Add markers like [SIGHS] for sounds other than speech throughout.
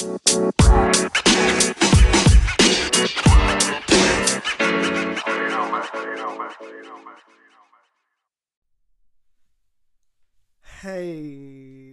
Hey,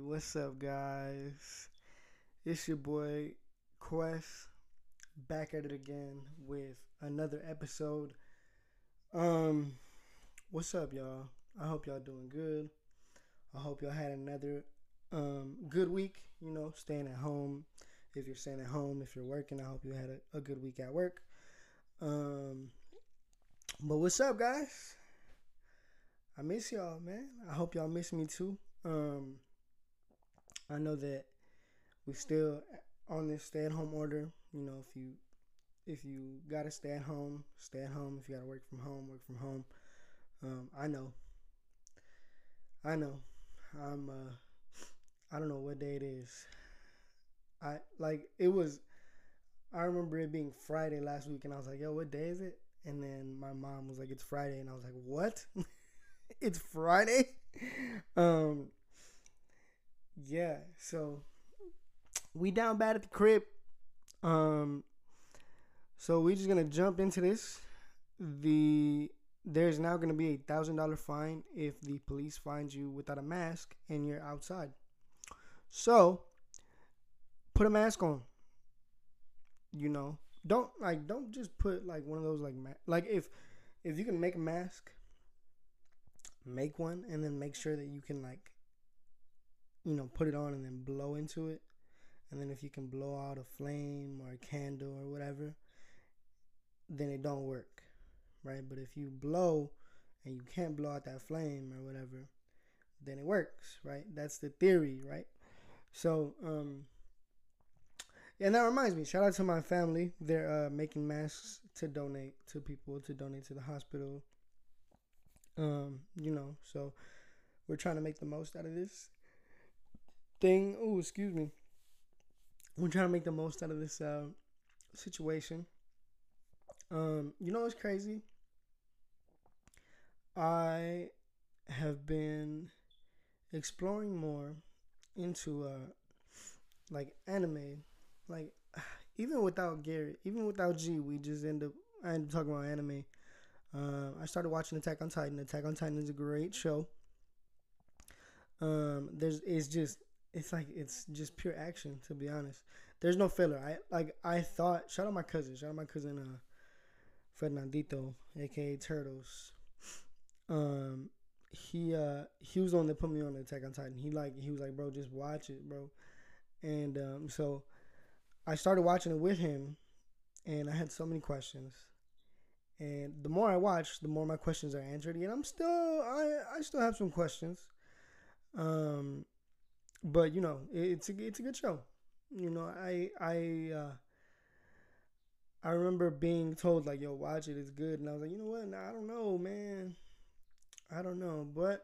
what's up, guys? It's your boy Quest back at it again with another episode. Um, what's up, y'all? I hope y'all doing good. I hope y'all had another um good week. You know, staying at home. If you're staying at home, if you're working, I hope you had a, a good week at work. Um, but what's up, guys? I miss y'all, man. I hope y'all miss me too. Um, I know that we still on this stay at home order. You know, if you if you gotta stay at home, stay at home. If you gotta work from home, work from home. Um, I know. I know. I'm. Uh, I don't know what day it is. I like it was. I remember it being Friday last week, and I was like, "Yo, what day is it?" And then my mom was like, "It's Friday," and I was like, "What?" [LAUGHS] it's Friday. [LAUGHS] Um yeah, so we down bad at the crib. Um so we're just gonna jump into this. The there's now gonna be a thousand dollar fine if the police find you without a mask and you're outside. So put a mask on. You know, don't like don't just put like one of those like ma- like if if you can make a mask make one and then make sure that you can like you know put it on and then blow into it. And then if you can blow out a flame or a candle or whatever then it don't work right? But if you blow and you can't blow out that flame or whatever then it works right? That's the theory right? So um and that reminds me shout out to my family they're uh, making masks to donate to people to donate to the hospital um, you know, so we're trying to make the most out of this thing. Oh, excuse me. We're trying to make the most out of this uh, situation. Um, you know what's crazy? I have been exploring more into uh like anime. Like [SIGHS] even without Gary, even without G, we just end up I end up talking about anime. Uh, I started watching Attack on Titan. Attack on Titan is a great show. Um, there's it's just it's like it's just pure action to be honest. There's no filler. I like I thought. Shout out my cousin. Shout out my cousin uh, Fernandito, aka Turtles. Um, he uh he was the one that put me on Attack on Titan. He like he was like, bro, just watch it, bro. And um, so I started watching it with him, and I had so many questions and the more I watch, the more my questions are answered. And I'm still, I, I still have some questions. Um, but you know, it's a, it's a good show. You know, I, I, uh, I remember being told like, "Yo, watch it. It's good," and I was like, "You know what? Nah, I don't know, man. I don't know." But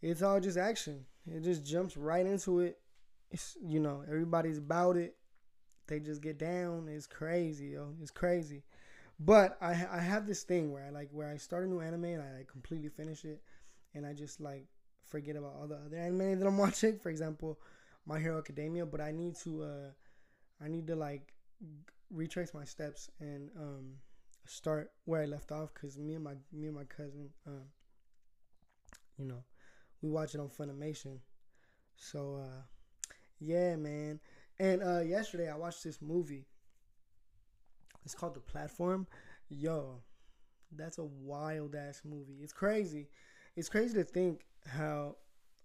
it's all just action. It just jumps right into it. It's you know, everybody's about it. They just get down. It's crazy, yo. It's crazy. But I I have this thing where I like where I start a new anime and I like completely finish it, and I just like forget about all the other anime that I'm [LAUGHS] watching. For example, My Hero Academia. But I need to uh I need to like retrace my steps and um start where I left off because me and my me and my cousin um you know we watch it on Funimation. So uh yeah, man. And uh yesterday I watched this movie it's called The Platform. Yo, that's a wild ass movie. It's crazy. It's crazy to think how.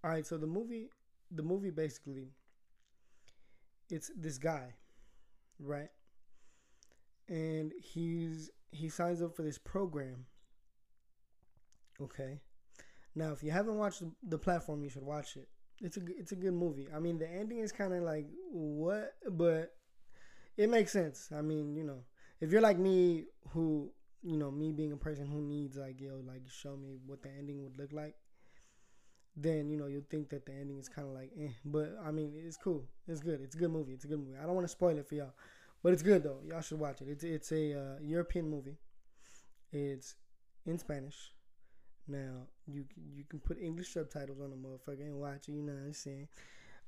All right, so the movie, the movie basically, it's this guy, right? And he's he signs up for this program. Okay. Now, if you haven't watched the platform, you should watch it. It's a it's a good movie. I mean, the ending is kind of like what, but it makes sense. I mean, you know, if you're like me, who you know, me being a person who needs like yo, like show me what the ending would look like, then you know you'll think that the ending is kind of like, eh. But I mean, it's cool. It's good. It's a good movie. It's a good movie. I don't want to spoil it for y'all, but it's good though. Y'all should watch it. It's it's a uh, European movie. It's in Spanish. Now you you can put English subtitles on the motherfucker and watch it. You know what I'm saying?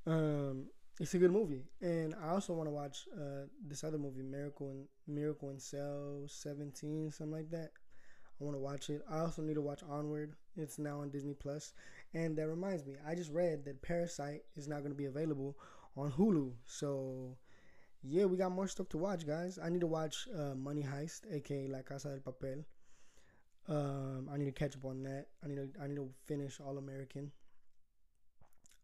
Um, it's a good movie, and I also want to watch uh, this other movie, Miracle in Miracle in Cell Seventeen, something like that. I want to watch it. I also need to watch Onward. It's now on Disney Plus, and that reminds me, I just read that Parasite is not going to be available on Hulu. So, yeah, we got more stuff to watch, guys. I need to watch uh, Money Heist, aka La Casa del Papel. Um, I need to catch up on that. I need to I need to finish All American.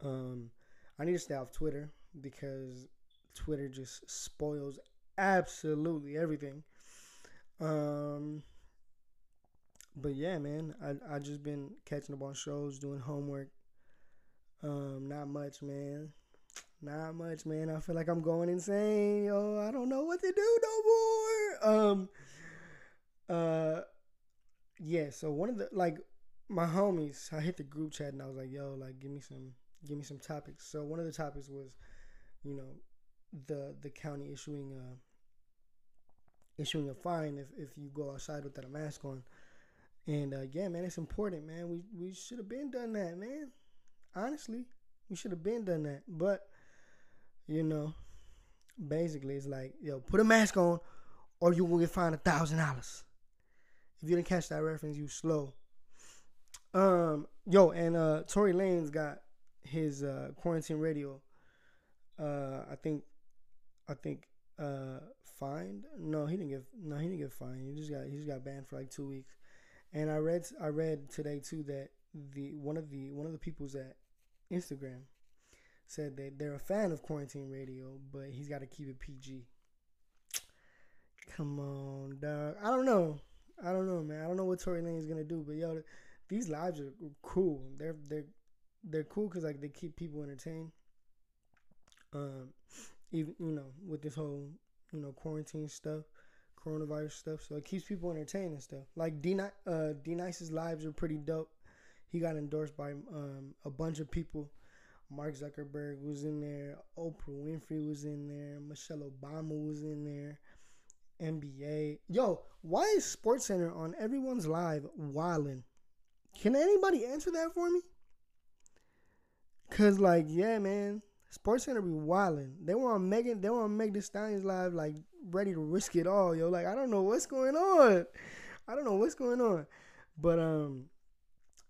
Um, I need to stay off Twitter because Twitter just spoils absolutely everything. Um, but yeah, man, I I just been catching up on shows, doing homework. Um, not much, man. Not much, man. I feel like I'm going insane. Yo, I don't know what to do no more. Um, uh, yeah. So one of the like my homies, I hit the group chat and I was like, yo, like give me some, give me some topics. So one of the topics was, you know, the the county issuing a issuing a fine if if you go outside without a mask on. And uh, yeah, man, it's important, man. We we should have been done that, man. Honestly, we should have been done that. But you know, basically, it's like, yo, put a mask on, or you will get fined a thousand dollars. If you didn't catch that reference, you slow. Um, yo, and uh, Tory Lanez got his uh, quarantine radio. Uh, I think, I think, uh, fined. No, he didn't get. No, he didn't get fined. He just got. He just got banned for like two weeks. And I read. I read today too that the one of the one of the people's at Instagram said that they're a fan of quarantine radio, but he's got to keep it PG. Come on, dog. I don't know. I don't know, man. I don't know what Tory Lane is gonna do, but yo, these lives are cool. They're they're they're cool because like they keep people entertained. Um, even you know with this whole you know quarantine stuff, coronavirus stuff, so it keeps people entertained and stuff. Like D uh D Nice's lives are pretty dope. He got endorsed by um a bunch of people. Mark Zuckerberg was in there. Oprah Winfrey was in there. Michelle Obama was in there. NBA. Yo, why is Sports Center on everyone's live wildin'? Can anybody answer that for me? Cause like, yeah, man, Sports Center be wildin'. They were on Megan. They were on Meg Thee Stallion's live, like ready to risk it all, yo. Like I don't know what's going on. I don't know what's going on, but um,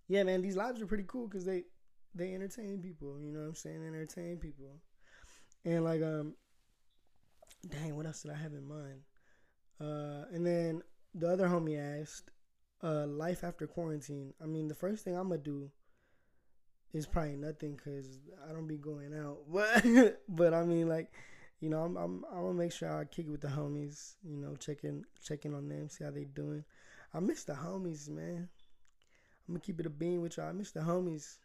yeah, man, these lives are pretty cool because they they entertain people. You know what I'm saying? Entertain people, and like um, dang, what else did I have in mind? Uh, and then the other homie asked, uh, life after quarantine. I mean, the first thing I'm gonna do is probably nothing because I don't be going out. [LAUGHS] But but I mean, like, you know, I'm I'm I'm gonna make sure I kick it with the homies. You know, checking checking on them, see how they doing. I miss the homies, man. I'm gonna keep it a bean with y'all. I miss the homies.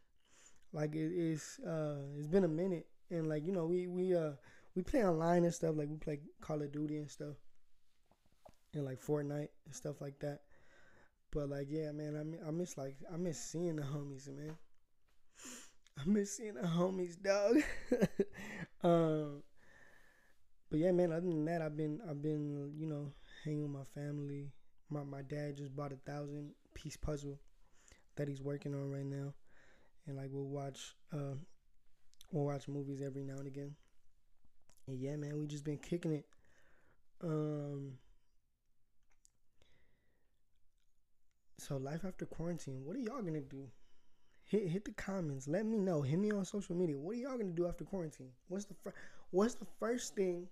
Like it is, uh, it's been a minute, and like you know, we we uh we play online and stuff. Like we play Call of Duty and stuff and like Fortnite and stuff like that. But like, yeah, man, I I miss like I miss seeing the homies, man. [LAUGHS] I miss seeing the homies, dog. [LAUGHS] um, but yeah, man. Other than that, I've been I've been you know hanging with my family. My my dad just bought a thousand piece puzzle that he's working on right now, and like we'll watch uh we'll watch movies every now and again. And yeah, man, we just been kicking it. Um, So life after quarantine, what are y'all gonna do? Hit hit the comments. Let me know. Hit me on social media. What are y'all gonna do after quarantine? What's the fir- What's the first thing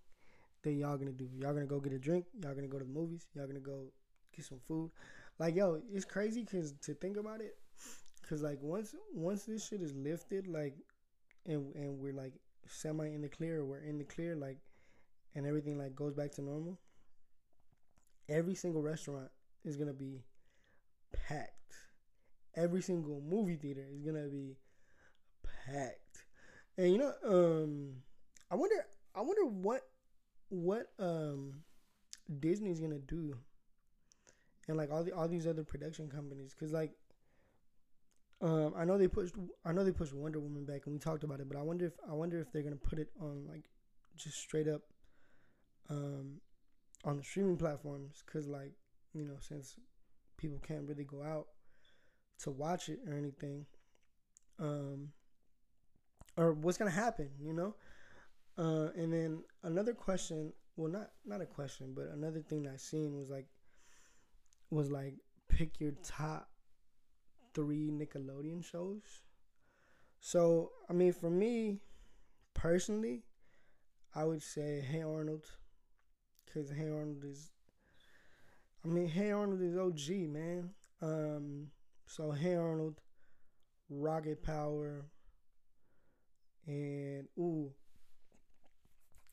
that y'all gonna do? Y'all gonna go get a drink? Y'all gonna go to the movies? Y'all gonna go get some food? Like yo, it's crazy because to think about it, because like once once this shit is lifted, like, and and we're like semi in the clear, we're in the clear, like, and everything like goes back to normal. Every single restaurant is gonna be packed. Every single movie theater is gonna be packed. And you know, um, I wonder, I wonder what, what um, Disney's gonna do, and like all the all these other production companies, cause like, um, I know they pushed, I know they pushed Wonder Woman back, and we talked about it, but I wonder if I wonder if they're gonna put it on like, just straight up, um, on the streaming platforms, cause like, you know, since people can't really go out to watch it or anything. Um, or what's gonna happen, you know? Uh, and then another question, well, not not a question, but another thing I seen was like, was like pick your top three Nickelodeon shows. So I mean, for me personally, I would say Hey Arnold, because Hey Arnold is. I mean, Hey Arnold is OG, man. Um, so Hey Arnold, Rocket Power, and ooh,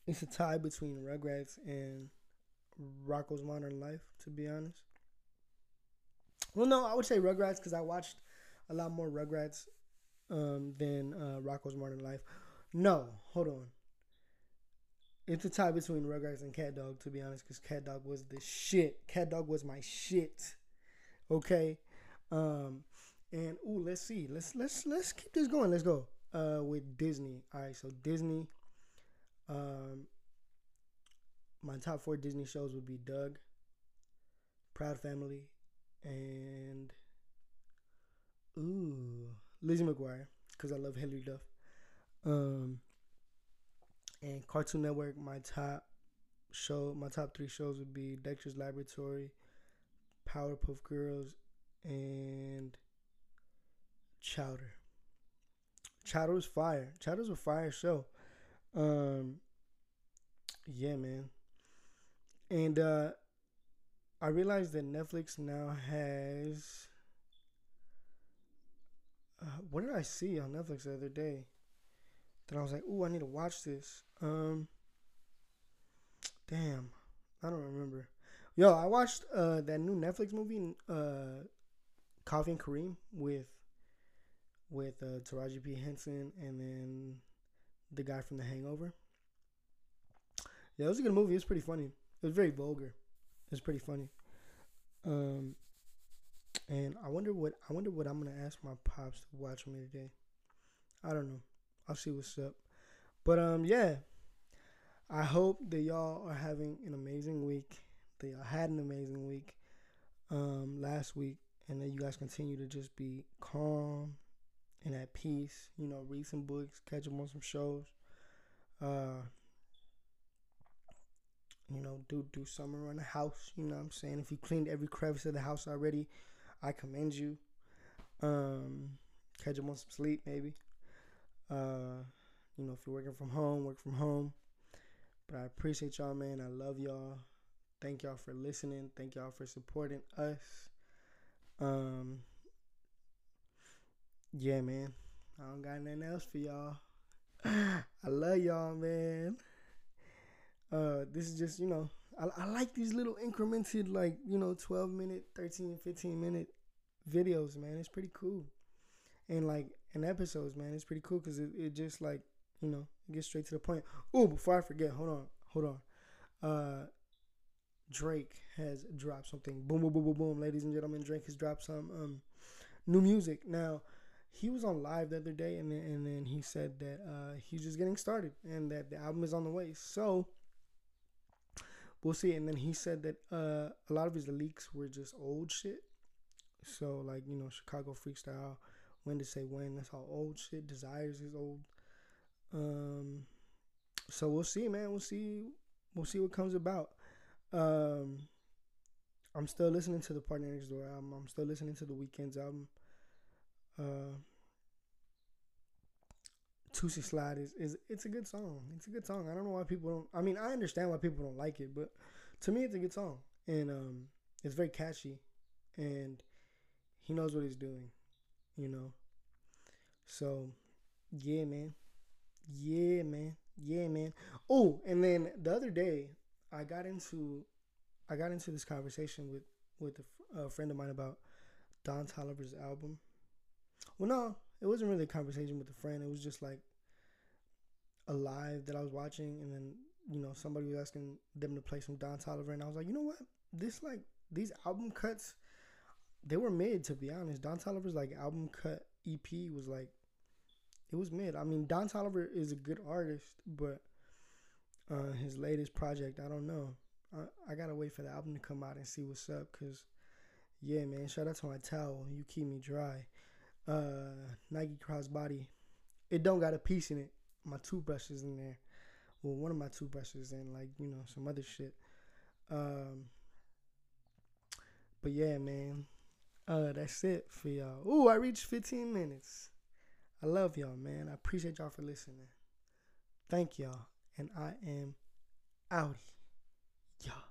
it's a tie between Rugrats and Rocko's Modern Life, to be honest. Well, no, I would say Rugrats because I watched a lot more Rugrats um, than uh, Rocko's Modern Life. No, hold on. It's a tie between Rugrats and Cat Dog, to be honest, because Cat Dog was the shit. Cat Dog was my shit. Okay. Um, and ooh, let's see. Let's let's let's keep this going. Let's go. Uh, with Disney. All right, so Disney. Um, my top four Disney shows would be Doug, Proud Family, and ooh, Lizzie McGuire, because I love Hilary Duff. Um, and Cartoon Network, my top show, my top three shows would be Dexter's Laboratory, Powerpuff Girls, and Chowder. Chowder was fire. Chowder's a fire show. Um, yeah, man. And uh, I realized that Netflix now has. Uh, what did I see on Netflix the other day? That I was like, "Ooh, I need to watch this." Um, damn, I don't remember. Yo, I watched uh that new Netflix movie, uh, Coffee and Kareem with with uh, Taraji P Henson and then the guy from The Hangover. Yeah, it was a good movie. It was pretty funny. It was very vulgar. It was pretty funny. Um, and I wonder what I wonder what I'm gonna ask my pops to watch with me today. I don't know. I'll see what's up. But um, yeah. I hope that y'all are having an amazing week. That y'all had an amazing week um, last week, and that you guys continue to just be calm and at peace. You know, read some books, catch up on some shows. Uh, you know, do do something around the house. You know what I'm saying? If you cleaned every crevice of the house already, I commend you. Um, catch up on some sleep, maybe. Uh, you know, if you're working from home, work from home. But I appreciate y'all, man. I love y'all. Thank y'all for listening. Thank y'all for supporting us. Um, yeah, man. I don't got nothing else for y'all. [SIGHS] I love y'all, man. Uh, this is just, you know, I, I like these little incremented, like, you know, 12 minute, 13, 15 minute videos, man. It's pretty cool. And, like, in episodes, man, it's pretty cool because it, it just, like, you know, get straight to the point. Oh, before I forget, hold on, hold on. Uh, Drake has dropped something. Boom, boom, boom, boom, boom. Ladies and gentlemen, Drake has dropped some um, new music. Now, he was on live the other day, and then, and then he said that uh, he's just getting started and that the album is on the way. So we'll see. And then he said that uh, a lot of his leaks were just old shit. So like you know, Chicago freestyle, when to say when. That's all old shit. Desires is old. Um, so we'll see, man. We'll see. We'll see what comes about. Um, I'm still listening to the PartyNextDoor album. I'm still listening to the Weeknd's album. Uh, Toosie Slide is, is it's a good song. It's a good song. I don't know why people don't. I mean, I understand why people don't like it, but to me, it's a good song, and um, it's very catchy, and he knows what he's doing, you know. So, yeah, man. Yeah, man. Yeah, man. Oh, and then the other day, I got into, I got into this conversation with with a, a friend of mine about Don Toliver's album. Well, no, it wasn't really a conversation with a friend. It was just like a live that I was watching, and then you know somebody was asking them to play some Don Toliver, and I was like, you know what, this like these album cuts, they were mid to be honest. Don Toliver's like album cut EP was like, it was mid. I mean, Don Toliver is a good artist, but uh, his latest project, I don't know. I, I gotta wait for the album to come out and see what's up, cause yeah, man. Shout out to my towel. You keep me dry uh, Nike crossbody. It don't got a piece in it. My toothbrush is in there. well, one of my toothbrushes and like you know some other shit. Um, but yeah, man, uh, that's it for y'all. Ooh, I reached 15 minutes. I love y'all, man. I appreciate y'all for listening. Thank y'all, and I am out. Y'all.